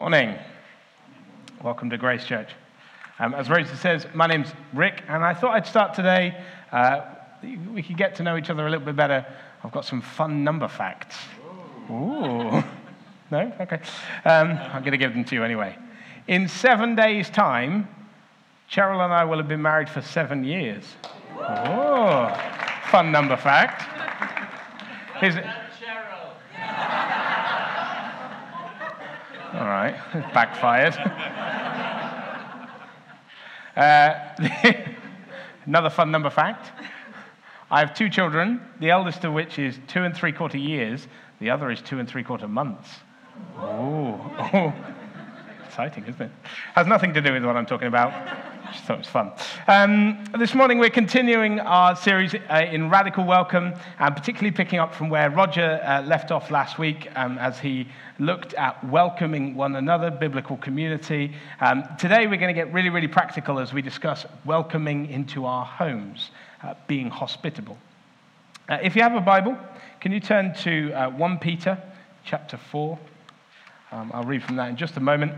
Morning. Welcome to Grace Church. Um, as Rosie says, my name's Rick, and I thought I'd start today. Uh, we could get to know each other a little bit better. I've got some fun number facts. Ooh. No? Okay. Um, I'm going to give them to you anyway. In seven days' time, Cheryl and I will have been married for seven years. Oh, fun number fact. All right, backfired. uh, another fun number fact. I have two children, the eldest of which is two and three quarter years, the other is two and three quarter months. Oh, oh. exciting, isn't it? Has nothing to do with what I'm talking about. Just thought it was fun. Um, this morning we're continuing our series uh, in Radical Welcome, and particularly picking up from where Roger uh, left off last week um, as he looked at welcoming one another, biblical community. Um, today we're going to get really, really practical as we discuss welcoming into our homes, uh, being hospitable. Uh, if you have a Bible, can you turn to uh, 1 Peter chapter 4? Um, I'll read from that in just a moment.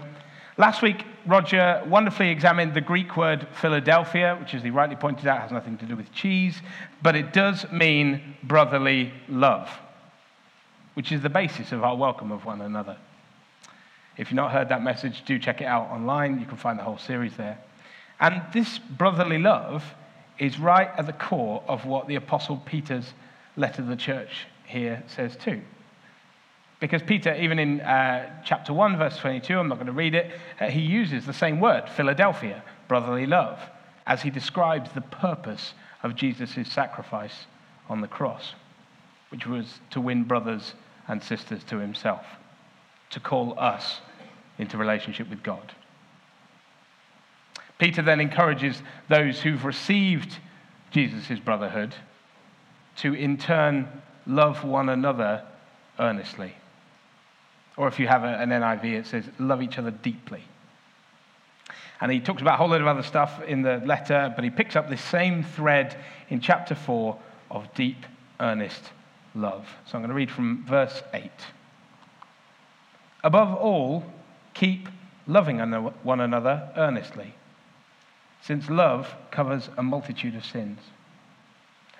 Last week, Roger wonderfully examined the Greek word Philadelphia, which, as he rightly pointed out, has nothing to do with cheese, but it does mean brotherly love, which is the basis of our welcome of one another. If you've not heard that message, do check it out online. You can find the whole series there. And this brotherly love is right at the core of what the Apostle Peter's letter to the church here says too. Because Peter, even in uh, chapter 1, verse 22, I'm not going to read it, uh, he uses the same word, Philadelphia, brotherly love, as he describes the purpose of Jesus' sacrifice on the cross, which was to win brothers and sisters to himself, to call us into relationship with God. Peter then encourages those who've received Jesus' brotherhood to in turn love one another earnestly. Or if you have an NIV, it says, love each other deeply. And he talks about a whole load of other stuff in the letter, but he picks up this same thread in chapter 4 of deep, earnest love. So I'm going to read from verse 8. Above all, keep loving one another earnestly, since love covers a multitude of sins.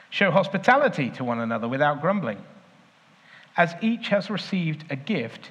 Show hospitality to one another without grumbling. As each has received a gift,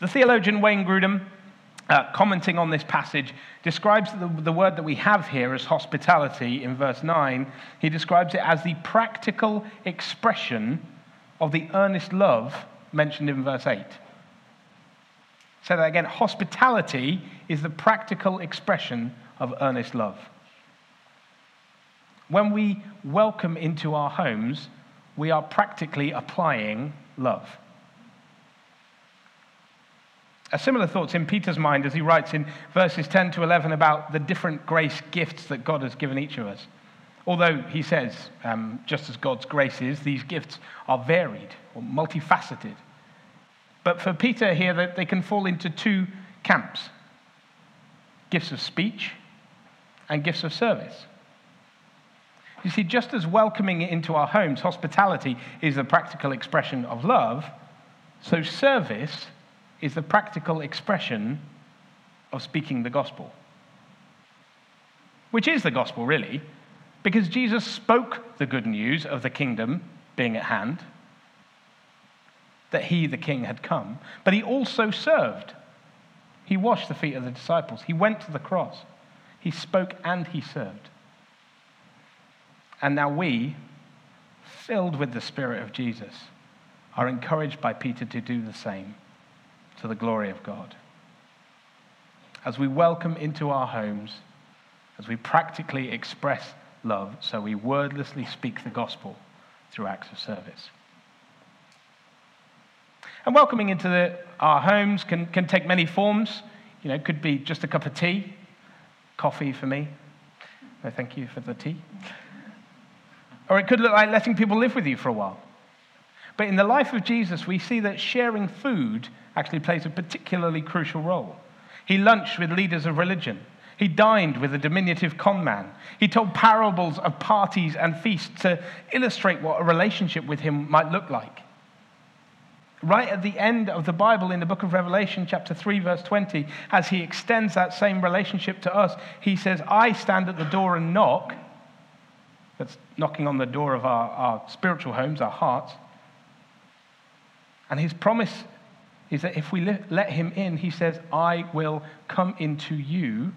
The theologian Wayne Grudem, uh, commenting on this passage, describes the, the word that we have here as hospitality in verse 9. He describes it as the practical expression of the earnest love mentioned in verse 8. Say that again. Hospitality is the practical expression of earnest love. When we welcome into our homes, we are practically applying love. A similar thought's in Peter's mind as he writes in verses 10 to 11 about the different grace gifts that God has given each of us. Although he says, um, just as God's grace is, these gifts are varied or multifaceted. But for Peter here, they can fall into two camps gifts of speech and gifts of service. You see, just as welcoming into our homes, hospitality is a practical expression of love, so service is the practical expression of speaking the gospel. Which is the gospel, really, because Jesus spoke the good news of the kingdom being at hand, that he, the king, had come, but he also served. He washed the feet of the disciples, he went to the cross, he spoke and he served. And now we, filled with the Spirit of Jesus, are encouraged by Peter to do the same to the glory of God. As we welcome into our homes, as we practically express love, so we wordlessly speak the gospel through acts of service. And welcoming into the, our homes can, can take many forms. You know, it could be just a cup of tea, coffee for me. No, thank you for the tea. Or it could look like letting people live with you for a while. But in the life of Jesus, we see that sharing food actually plays a particularly crucial role. He lunched with leaders of religion. He dined with a diminutive conman. He told parables of parties and feasts to illustrate what a relationship with him might look like. Right at the end of the Bible, in the book of Revelation, chapter 3, verse 20, as he extends that same relationship to us, he says, I stand at the door and knock. That's knocking on the door of our, our spiritual homes, our hearts. And his promise is that if we let him in, he says, I will come into you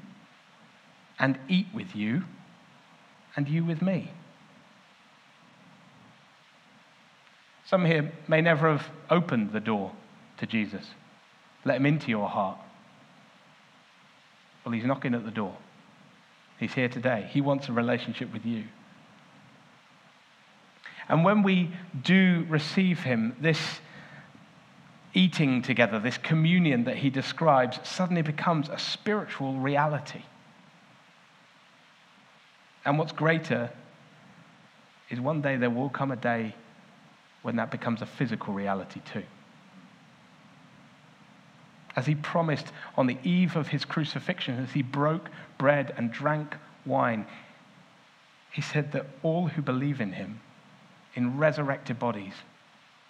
and eat with you, and you with me. Some here may never have opened the door to Jesus, let him into your heart. Well, he's knocking at the door. He's here today. He wants a relationship with you. And when we do receive him, this eating together, this communion that he describes, suddenly becomes a spiritual reality. And what's greater is one day there will come a day when that becomes a physical reality too. As he promised on the eve of his crucifixion, as he broke bread and drank wine, he said that all who believe in him, in resurrected bodies,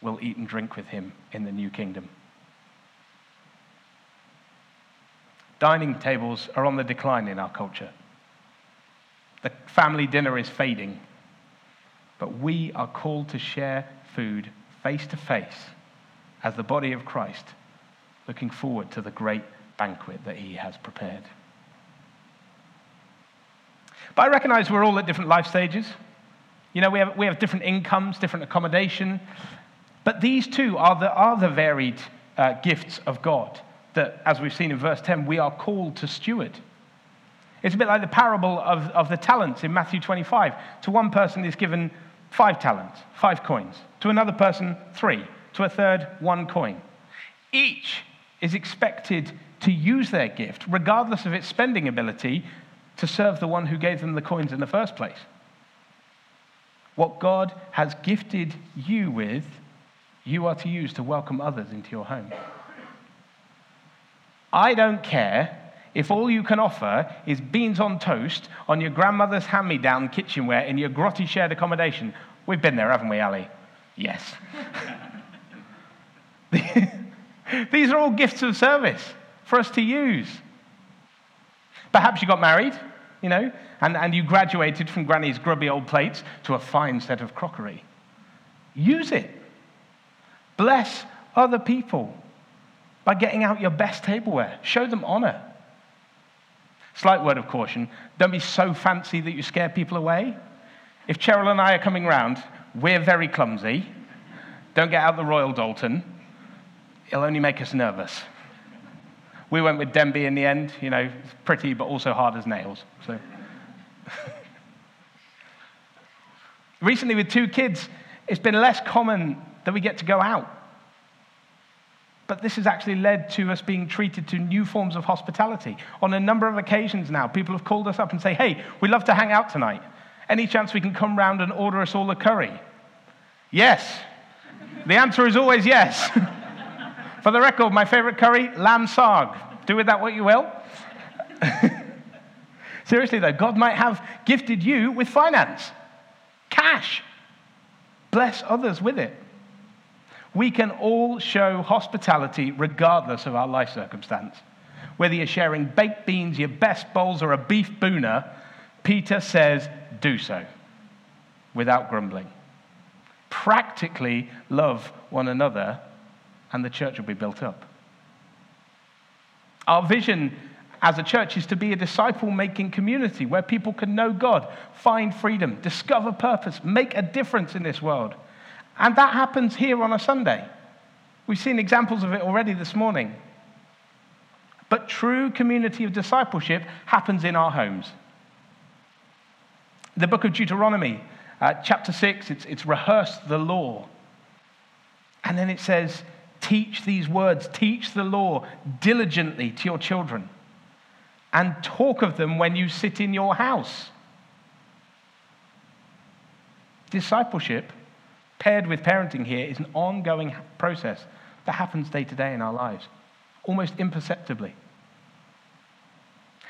will eat and drink with him in the new kingdom. Dining tables are on the decline in our culture. The family dinner is fading. But we are called to share food face to face as the body of Christ, looking forward to the great banquet that he has prepared. But I recognize we're all at different life stages. You know, we have, we have different incomes, different accommodation. But these two are the, are the varied uh, gifts of God that, as we've seen in verse 10, we are called to steward. It's a bit like the parable of, of the talents in Matthew 25. To one person is given five talents, five coins. To another person, three. To a third, one coin. Each is expected to use their gift, regardless of its spending ability, to serve the one who gave them the coins in the first place. What God has gifted you with, you are to use to welcome others into your home. I don't care if all you can offer is beans on toast on your grandmother's hand me down kitchenware in your grotty shared accommodation. We've been there, haven't we, Ali? Yes. These are all gifts of service for us to use. Perhaps you got married, you know, and, and you graduated from Granny's grubby old plates to a fine set of crockery. Use it. Bless other people by getting out your best tableware. Show them honor. Slight word of caution don't be so fancy that you scare people away. If Cheryl and I are coming round, we're very clumsy. Don't get out the Royal Doulton, it'll only make us nervous. We went with Denby in the end, you know, pretty but also hard as nails. So. Recently, with two kids, it's been less common that we get to go out. But this has actually led to us being treated to new forms of hospitality. On a number of occasions now, people have called us up and say, hey, we'd love to hang out tonight. Any chance we can come round and order us all a curry? Yes. The answer is always yes. For the record, my favorite curry, lamb saag. Do with that what you will. Seriously, though, God might have gifted you with finance, cash. Bless others with it. We can all show hospitality regardless of our life circumstance. Whether you're sharing baked beans, your best bowls, or a beef bhuna, Peter says, do so without grumbling. Practically love one another, and the church will be built up. Our vision as a church is to be a disciple making community where people can know God, find freedom, discover purpose, make a difference in this world. And that happens here on a Sunday. We've seen examples of it already this morning. But true community of discipleship happens in our homes. The book of Deuteronomy, uh, chapter 6, it's, it's rehearsed the law. And then it says, Teach these words, teach the law diligently to your children, and talk of them when you sit in your house. Discipleship, paired with parenting here, is an ongoing process that happens day to day in our lives, almost imperceptibly.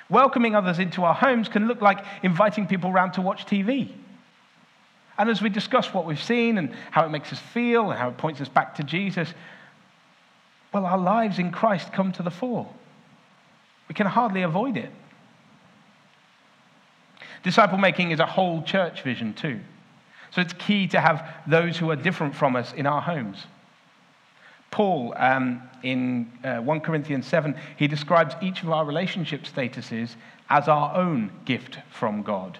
Welcoming others into our homes can look like inviting people around to watch TV. And as we discuss what we've seen and how it makes us feel and how it points us back to Jesus, well, our lives in Christ come to the fore. We can hardly avoid it. Disciple making is a whole church vision, too. So it's key to have those who are different from us in our homes. Paul, um, in uh, 1 Corinthians 7, he describes each of our relationship statuses as our own gift from God.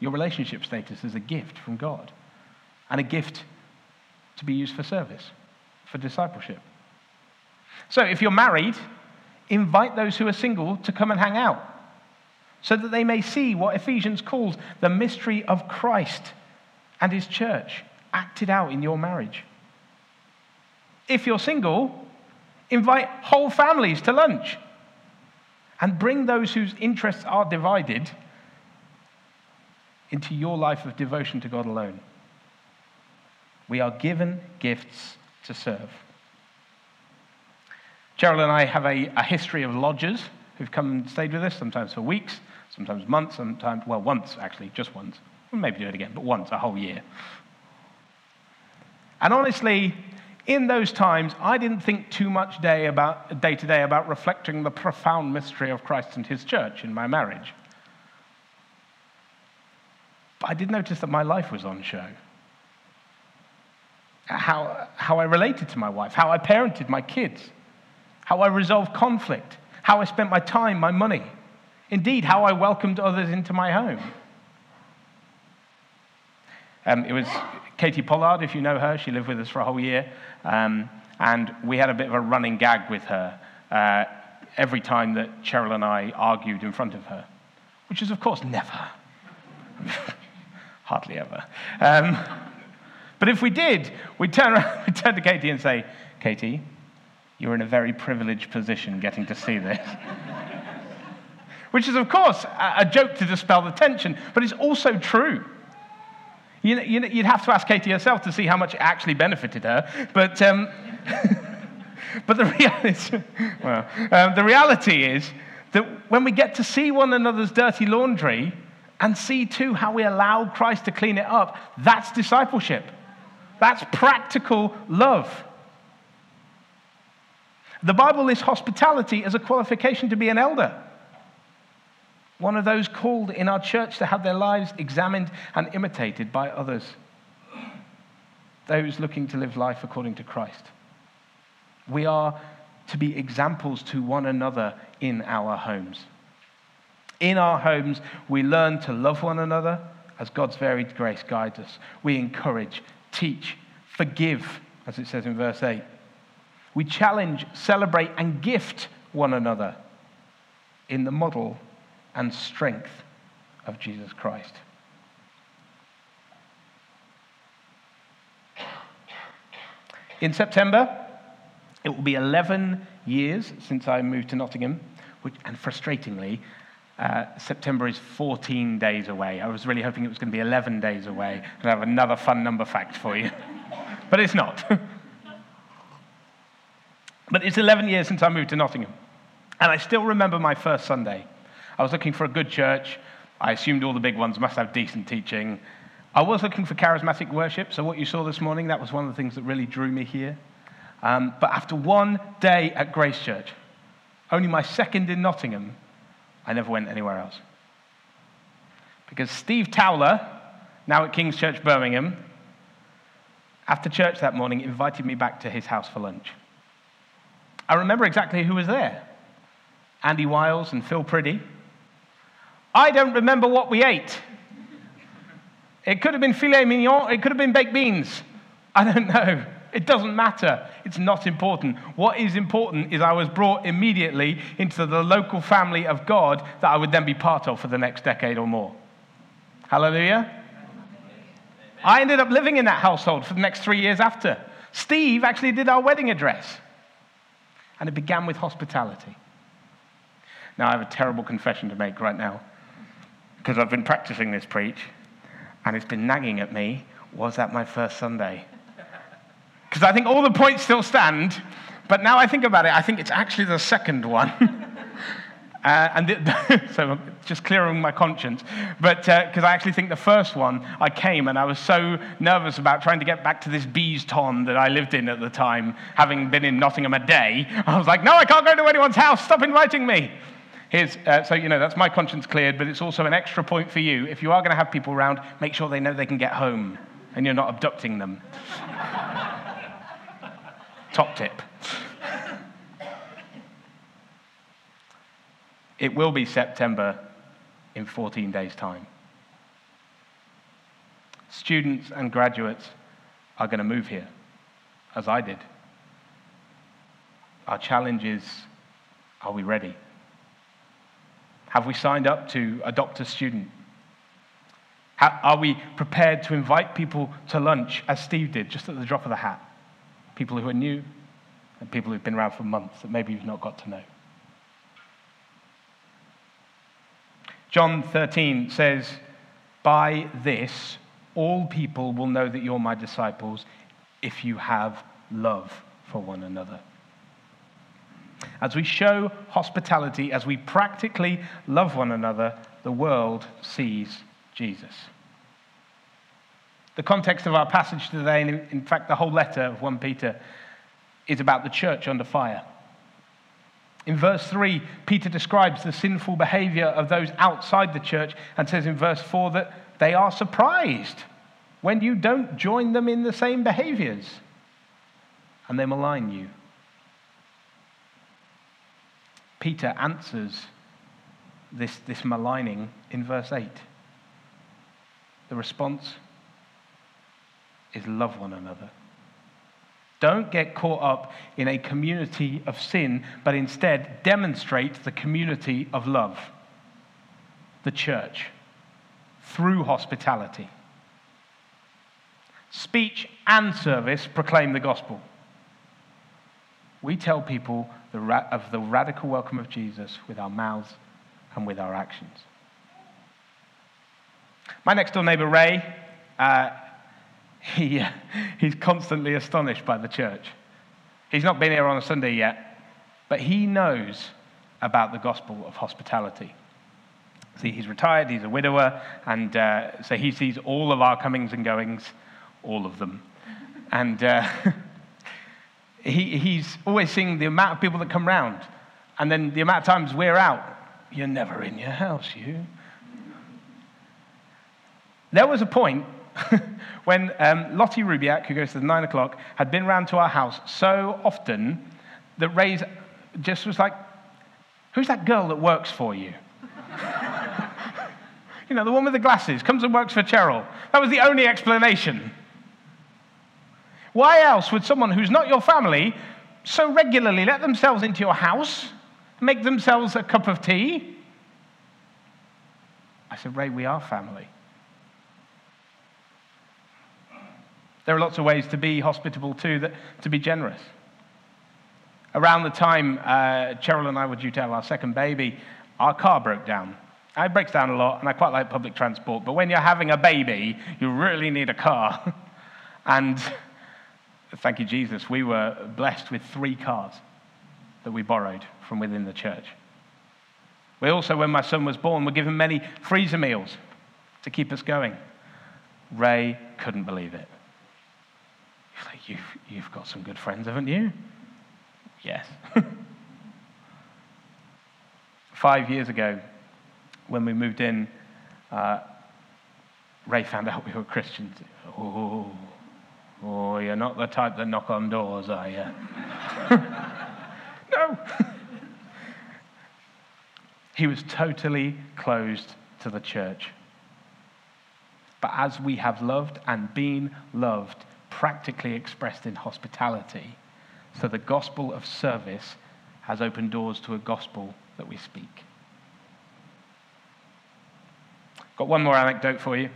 Your relationship status is a gift from God and a gift to be used for service, for discipleship. So if you're married, invite those who are single to come and hang out so that they may see what Ephesians calls the mystery of Christ and his church acted out in your marriage. If you're single, invite whole families to lunch and bring those whose interests are divided into your life of devotion to God alone. We are given gifts to serve. Cheryl and I have a, a history of lodgers who've come and stayed with us, sometimes for weeks, sometimes months, sometimes, well, once actually, just once. We'll maybe do it again, but once a whole year. And honestly, in those times, I didn't think too much day, about, day to day about reflecting the profound mystery of Christ and his church in my marriage. But I did notice that my life was on show. How, how I related to my wife, how I parented my kids, how I resolved conflict, how I spent my time, my money, indeed, how I welcomed others into my home. Um, it was Katie Pollard, if you know her, she lived with us for a whole year. Um, and we had a bit of a running gag with her uh, every time that Cheryl and I argued in front of her, which is, of course, never. Hardly ever. Um, but if we did, we'd turn, around, we'd turn to Katie and say, Katie, you're in a very privileged position getting to see this. Which is, of course, a joke to dispel the tension, but it's also true. You'd have to ask Katie herself to see how much it actually benefited her. But, um, but the, reality, well, um, the reality is that when we get to see one another's dirty laundry and see too how we allow Christ to clean it up, that's discipleship. That's practical love. The Bible lists hospitality as a qualification to be an elder one of those called in our church to have their lives examined and imitated by others, those looking to live life according to Christ. We are to be examples to one another in our homes. In our homes, we learn to love one another as God's varied grace guides us. We encourage, teach, forgive, as it says in verse 8. We challenge, celebrate, and gift one another in the model and strength of Jesus Christ. In September, it will be 11 years since I moved to Nottingham, which, and frustratingly, uh, September is 14 days away. I was really hoping it was going to be 11 days away and I have another fun number fact for you. but it's not. but it's 11 years since I moved to Nottingham. And I still remember my first Sunday. I was looking for a good church. I assumed all the big ones must have decent teaching. I was looking for charismatic worship, so what you saw this morning, that was one of the things that really drew me here. Um, but after one day at Grace Church, only my second in Nottingham, I never went anywhere else. Because Steve Towler, now at King's Church Birmingham, after church that morning, invited me back to his house for lunch. I remember exactly who was there Andy Wiles and Phil Priddy. I don't remember what we ate. It could have been filet mignon, it could have been baked beans. I don't know. It doesn't matter. It's not important. What is important is I was brought immediately into the local family of God that I would then be part of for the next decade or more. Hallelujah. I ended up living in that household for the next three years after. Steve actually did our wedding address. And it began with hospitality. Now, I have a terrible confession to make right now because I've been practicing this preach and it's been nagging at me. Was that my first Sunday? Because I think all the points still stand, but now I think about it, I think it's actually the second one. Uh, and the, so just clearing my conscience. But because uh, I actually think the first one, I came and I was so nervous about trying to get back to this Beeston that I lived in at the time, having been in Nottingham a day. I was like, no, I can't go to anyone's house. Stop inviting me. Here's, uh, so, you know, that's my conscience cleared, but it's also an extra point for you. If you are going to have people around, make sure they know they can get home and you're not abducting them. Top tip. It will be September in 14 days' time. Students and graduates are going to move here, as I did. Our challenge is are we ready? Have we signed up to adopt a student? Are we prepared to invite people to lunch, as Steve did, just at the drop of the hat? People who are new and people who've been around for months that maybe you've not got to know. John 13 says, By this, all people will know that you're my disciples if you have love for one another. As we show hospitality, as we practically love one another, the world sees Jesus. The context of our passage today, and in fact, the whole letter of 1 Peter, is about the church under fire. In verse 3, Peter describes the sinful behavior of those outside the church and says in verse 4 that they are surprised when you don't join them in the same behaviors and they malign you. Peter answers this, this maligning in verse 8. The response is love one another. Don't get caught up in a community of sin, but instead demonstrate the community of love, the church, through hospitality. Speech and service proclaim the gospel. We tell people the ra- of the radical welcome of Jesus with our mouths and with our actions. My next door neighbor, Ray, uh, he, uh, he's constantly astonished by the church. He's not been here on a Sunday yet, but he knows about the gospel of hospitality. See, he's retired, he's a widower, and uh, so he sees all of our comings and goings, all of them. And uh, he, he's always seeing the amount of people that come round, and then the amount of times we're out. You're never in your house, you. There was a point when um, Lottie Rubiak, who goes to the nine o'clock, had been round to our house so often that Ray's just was like, Who's that girl that works for you? you know, the one with the glasses comes and works for Cheryl. That was the only explanation. Why else would someone who's not your family so regularly let themselves into your house, make themselves a cup of tea? I said, Ray, we are family. There are lots of ways to be hospitable too, that, to be generous. Around the time uh, Cheryl and I were due to have our second baby, our car broke down. It breaks down a lot, and I quite like public transport, but when you're having a baby, you really need a car. and thank you, Jesus, we were blessed with three cars that we borrowed from within the church. We also, when my son was born, were given many freezer meals to keep us going. Ray couldn't believe it. Like, you've, you've got some good friends, haven't you? Yes. Five years ago, when we moved in, uh, Ray found out we were Christians. Oh, oh, you're not the type that knock on doors, are you? no. he was totally closed to the church. But as we have loved and been loved, practically expressed in hospitality. So the gospel of service has opened doors to a gospel that we speak. Got one more anecdote for you.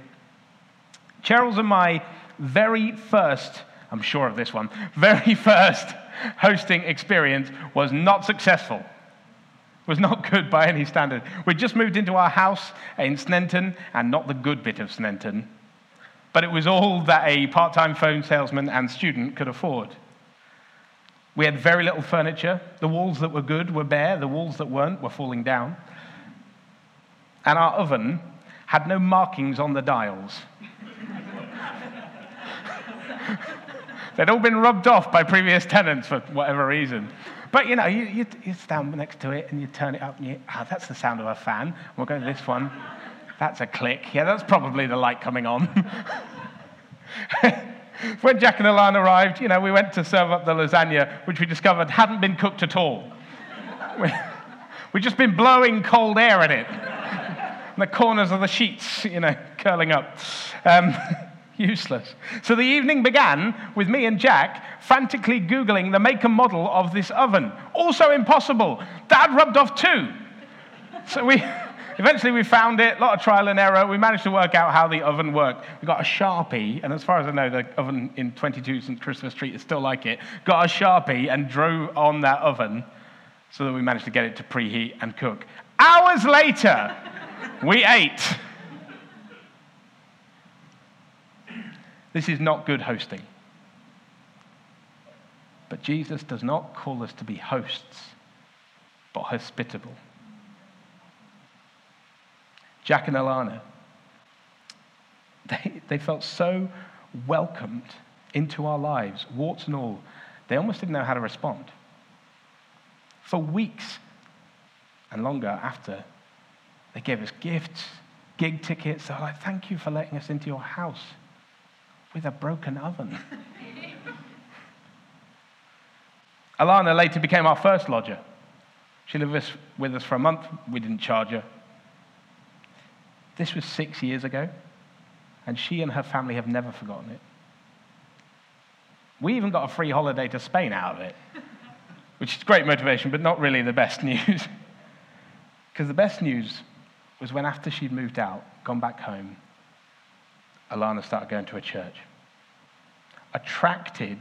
Cheryl's and my very first I'm sure of this one. Very first hosting experience was not successful. Was not good by any standard. We just moved into our house in Sneinton, and not the good bit of Sneinton, but it was all that a part time phone salesman and student could afford. We had very little furniture. The walls that were good were bare, the walls that weren't were falling down. And our oven had no markings on the dials. They'd all been rubbed off by previous tenants for whatever reason. But you know, you, you, you stand next to it and you turn it up and you, ah, that's the sound of a fan. We'll go to this one. That's a click. Yeah, that's probably the light coming on. when Jack and Alana arrived, you know, we went to serve up the lasagna, which we discovered hadn't been cooked at all. We'd just been blowing cold air at it. The corners of the sheets, you know, curling up. Um, Useless. So the evening began with me and Jack frantically Googling the make and model of this oven. Also impossible. Dad rubbed off too. So we. Eventually, we found it, a lot of trial and error. We managed to work out how the oven worked. We got a Sharpie, and as far as I know, the oven in 22 St. Christopher Street is still like it. Got a Sharpie and drove on that oven so that we managed to get it to preheat and cook. Hours later, we ate. This is not good hosting. But Jesus does not call us to be hosts, but hospitable. Jack and Alana, they, they felt so welcomed into our lives, warts and all, they almost didn't know how to respond. For weeks and longer after, they gave us gifts, gig tickets. They're like, thank you for letting us into your house with a broken oven. Alana later became our first lodger. She lived with us for a month. We didn't charge her. This was six years ago, and she and her family have never forgotten it. We even got a free holiday to Spain out of it, which is great motivation, but not really the best news. Because the best news was when, after she'd moved out, gone back home, Alana started going to a church. Attracted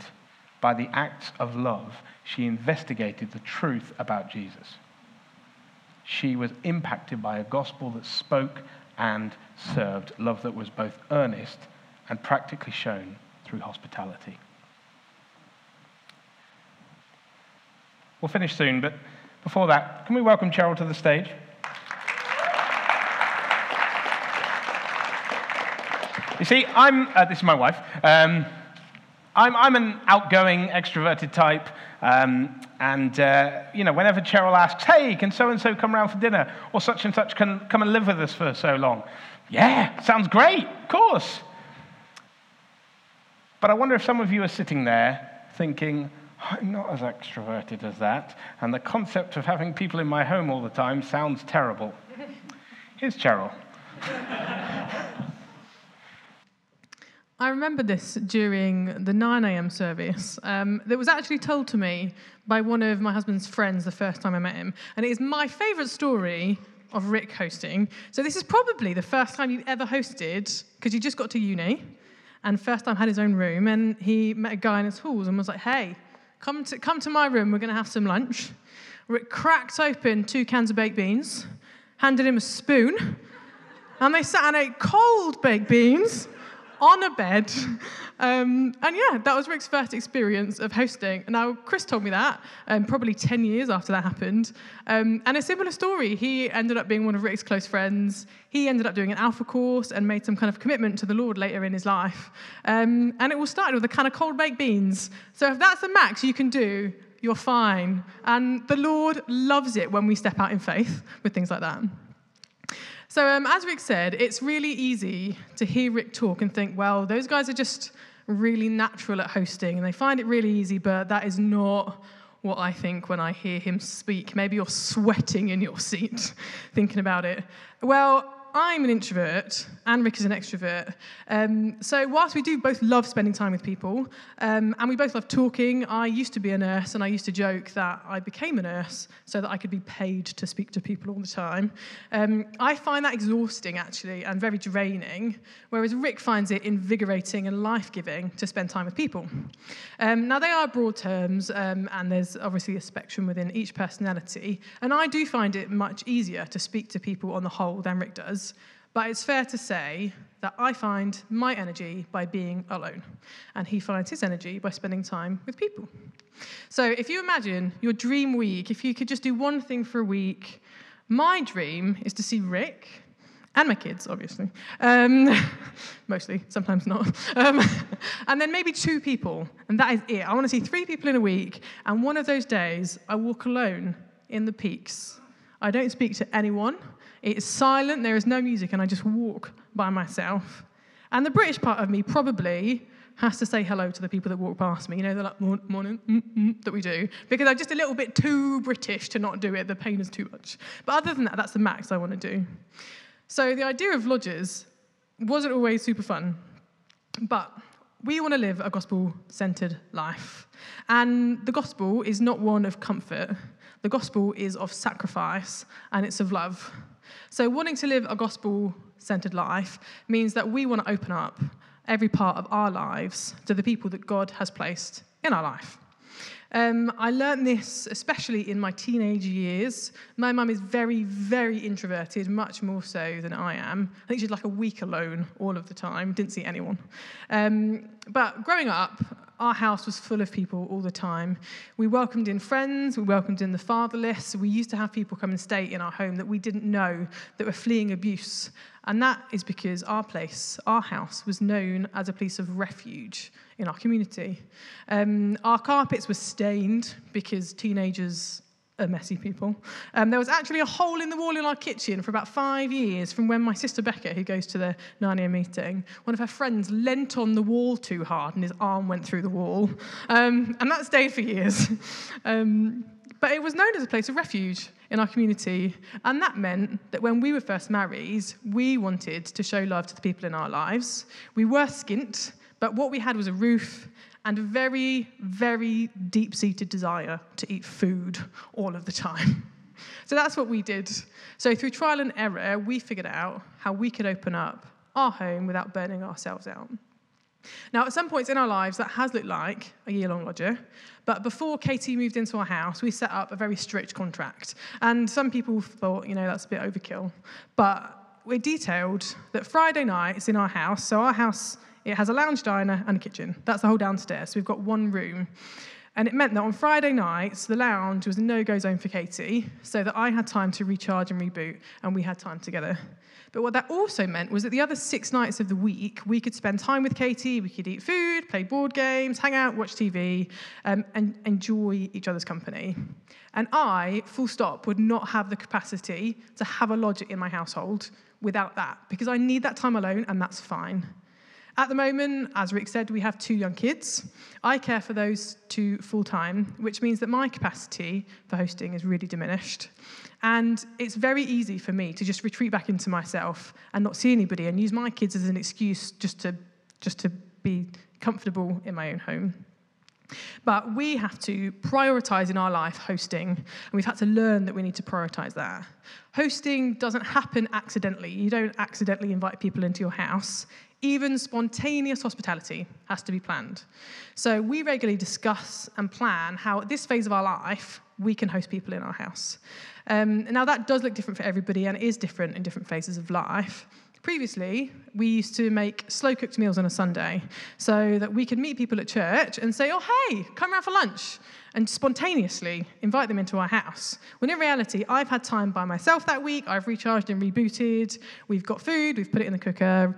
by the acts of love, she investigated the truth about Jesus. She was impacted by a gospel that spoke and served love that was both earnest and practically shown through hospitality. We'll finish soon, but before that, can we welcome Cheryl to the stage? You see, I'm, uh, this is my wife. Um, I'm, I'm an outgoing, extroverted type. Um, and, uh, you know, whenever Cheryl asks, hey, can so and so come around for dinner? Or such and such can come and live with us for so long? Yeah, sounds great, of course. But I wonder if some of you are sitting there thinking, I'm not as extroverted as that, and the concept of having people in my home all the time sounds terrible. Here's Cheryl. I remember this during the 9 a.m. service. Um, that was actually told to me by one of my husband's friends the first time I met him. And it is my favourite story of Rick hosting. So, this is probably the first time you ever hosted, because you just got to uni, and first time had his own room. And he met a guy in his halls and was like, hey, come to, come to my room, we're going to have some lunch. Rick cracked open two cans of baked beans, handed him a spoon, and they sat and ate cold baked beans on a bed. Um, and yeah, that was Rick's first experience of hosting. Now, Chris told me that um, probably 10 years after that happened. Um, and a similar story. He ended up being one of Rick's close friends. He ended up doing an alpha course and made some kind of commitment to the Lord later in his life. Um, and it all started with a kind of cold baked beans. So if that's the max you can do, you're fine. And the Lord loves it when we step out in faith with things like that. So, um, as Rick said, it's really easy to hear Rick talk and think, well, those guys are just really natural at hosting and they find it really easy, but that is not what I think when I hear him speak. Maybe you're sweating in your seat thinking about it. Well, I'm an introvert and Rick is an extrovert. Um, so, whilst we do both love spending time with people um, and we both love talking, I used to be a nurse and I used to joke that I became a nurse so that I could be paid to speak to people all the time. Um, I find that exhausting actually and very draining, whereas Rick finds it invigorating and life giving to spend time with people. Um, now, they are broad terms um, and there's obviously a spectrum within each personality, and I do find it much easier to speak to people on the whole than Rick does. But it's fair to say that I find my energy by being alone, and he finds his energy by spending time with people. So if you imagine your dream week, if you could just do one thing for a week, my dream is to see Rick and my kids, obviously. Um, mostly, sometimes not. Um, and then maybe two people, and that is it. I want to see three people in a week, and one of those days I walk alone in the peaks. I don't speak to anyone. It's silent, there is no music, and I just walk by myself. And the British part of me probably has to say hello to the people that walk past me. You know, they're like, morning, that we do. Because I'm just a little bit too British to not do it. The pain is too much. But other than that, that's the max I want to do. So the idea of lodges wasn't always super fun. But we want to live a gospel centered life. And the gospel is not one of comfort, the gospel is of sacrifice and it's of love. So, wanting to live a gospel centered life means that we want to open up every part of our lives to the people that God has placed in our life. Um, I learned this especially in my teenage years. My mum is very, very introverted, much more so than I am. I think she's like a week alone all of the time, didn't see anyone. Um, but growing up, our house was full of people all the time. We welcomed in friends, we welcomed in the fatherless. We used to have people come and stay in our home that we didn't know that were fleeing abuse. And that is because our place, our house, was known as a place of refuge in our community. Um, our carpets were stained because teenagers are messy people. Um, there was actually a hole in the wall in our kitchen for about five years from when my sister Becca, who goes to the Narnia meeting, one of her friends leant on the wall too hard and his arm went through the wall. Um, and that stayed for years. Um, but it was known as a place of refuge in our community. And that meant that when we were first married, we wanted to show love to the people in our lives. We were skint, but what we had was a roof and a very, very deep seated desire to eat food all of the time. So that's what we did. So through trial and error, we figured out how we could open up our home without burning ourselves out. Now, at some points in our lives, that has looked like a year long lodger. But before Katie moved into our house, we set up a very strict contract. And some people thought, you know, that's a bit overkill. But we detailed that Friday nights in our house, so our house it has a lounge diner and a kitchen. That's the whole downstairs. So we've got one room. And it meant that on Friday nights, the lounge was a no go zone for Katie, so that I had time to recharge and reboot, and we had time together. But what that also meant was that the other six nights of the week, we could spend time with Katie, we could eat food, play board games, hang out, watch TV, um, and enjoy each other's company. And I, full stop, would not have the capacity to have a lodger in my household without that, because I need that time alone, and that's fine. At the moment, as Rick said, we have two young kids. I care for those two full time, which means that my capacity for hosting is really diminished. And it's very easy for me to just retreat back into myself and not see anybody and use my kids as an excuse just to, just to be comfortable in my own home. But we have to prioritize in our life hosting, and we've had to learn that we need to prioritize that. Hosting doesn't happen accidentally. You don't accidentally invite people into your house. Even spontaneous hospitality has to be planned. So we regularly discuss and plan how, at this phase of our life, we can host people in our house. Um, now, that does look different for everybody and is different in different phases of life. Previously, we used to make slow cooked meals on a Sunday so that we could meet people at church and say, oh, hey, come around for lunch, and spontaneously invite them into our house. When in reality, I've had time by myself that week, I've recharged and rebooted, we've got food, we've put it in the cooker,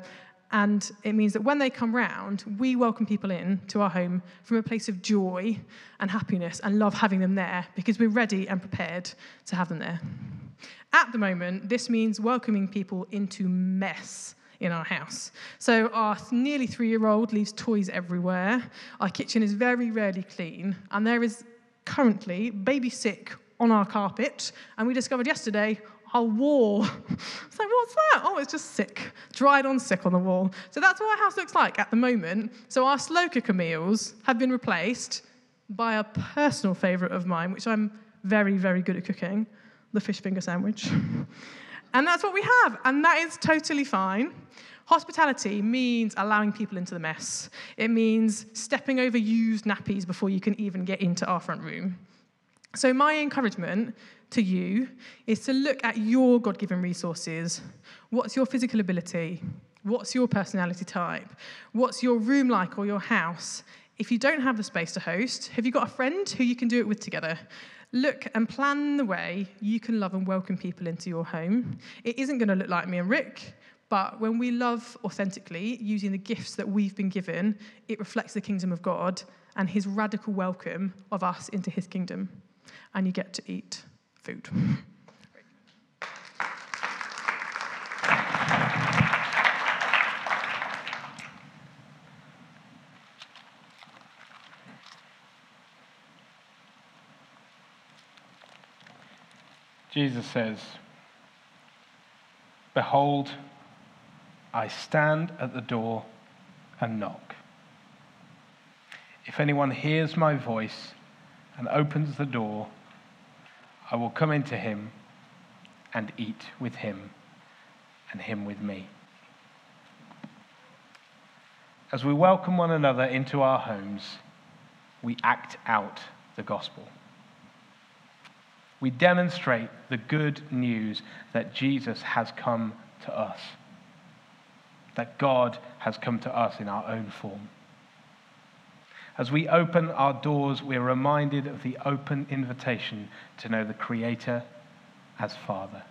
and it means that when they come round, we welcome people in to our home from a place of joy and happiness and love having them there because we're ready and prepared to have them there. At the moment, this means welcoming people into mess in our house. So our nearly three year old leaves toys everywhere. Our kitchen is very rarely clean, and there is currently baby sick on our carpet, and we discovered yesterday our wall. It's like, what's that? Oh, it's just sick, dried on sick on the wall. So that's what our house looks like at the moment. So our slow cooker meals have been replaced by a personal favourite of mine, which I'm very, very good at cooking the fish finger sandwich. and that's what we have, and that is totally fine. Hospitality means allowing people into the mess. It means stepping over used nappies before you can even get into our front room. So, my encouragement to you is to look at your God given resources. What's your physical ability? What's your personality type? What's your room like or your house? If you don't have the space to host, have you got a friend who you can do it with together? Look and plan the way you can love and welcome people into your home. It isn't going to look like me and Rick, but when we love authentically, using the gifts that we've been given, it reflects the kingdom of God and his radical welcome of us into his kingdom. And you get to eat food. Jesus says, Behold, I stand at the door and knock. If anyone hears my voice and opens the door, I will come into him and eat with him and him with me. As we welcome one another into our homes, we act out the gospel. We demonstrate the good news that Jesus has come to us, that God has come to us in our own form. As we open our doors, we're reminded of the open invitation to know the Creator as Father.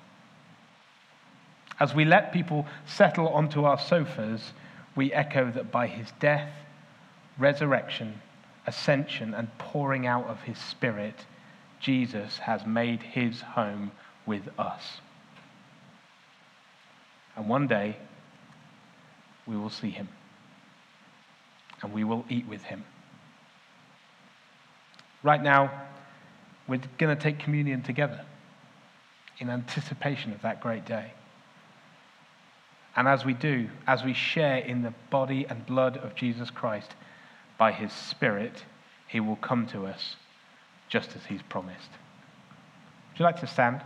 As we let people settle onto our sofas, we echo that by his death, resurrection, ascension, and pouring out of his Spirit, Jesus has made his home with us. And one day, we will see him, and we will eat with him. Right now, we're going to take communion together in anticipation of that great day. And as we do, as we share in the body and blood of Jesus Christ by his Spirit, he will come to us just as he's promised. Would you like to stand?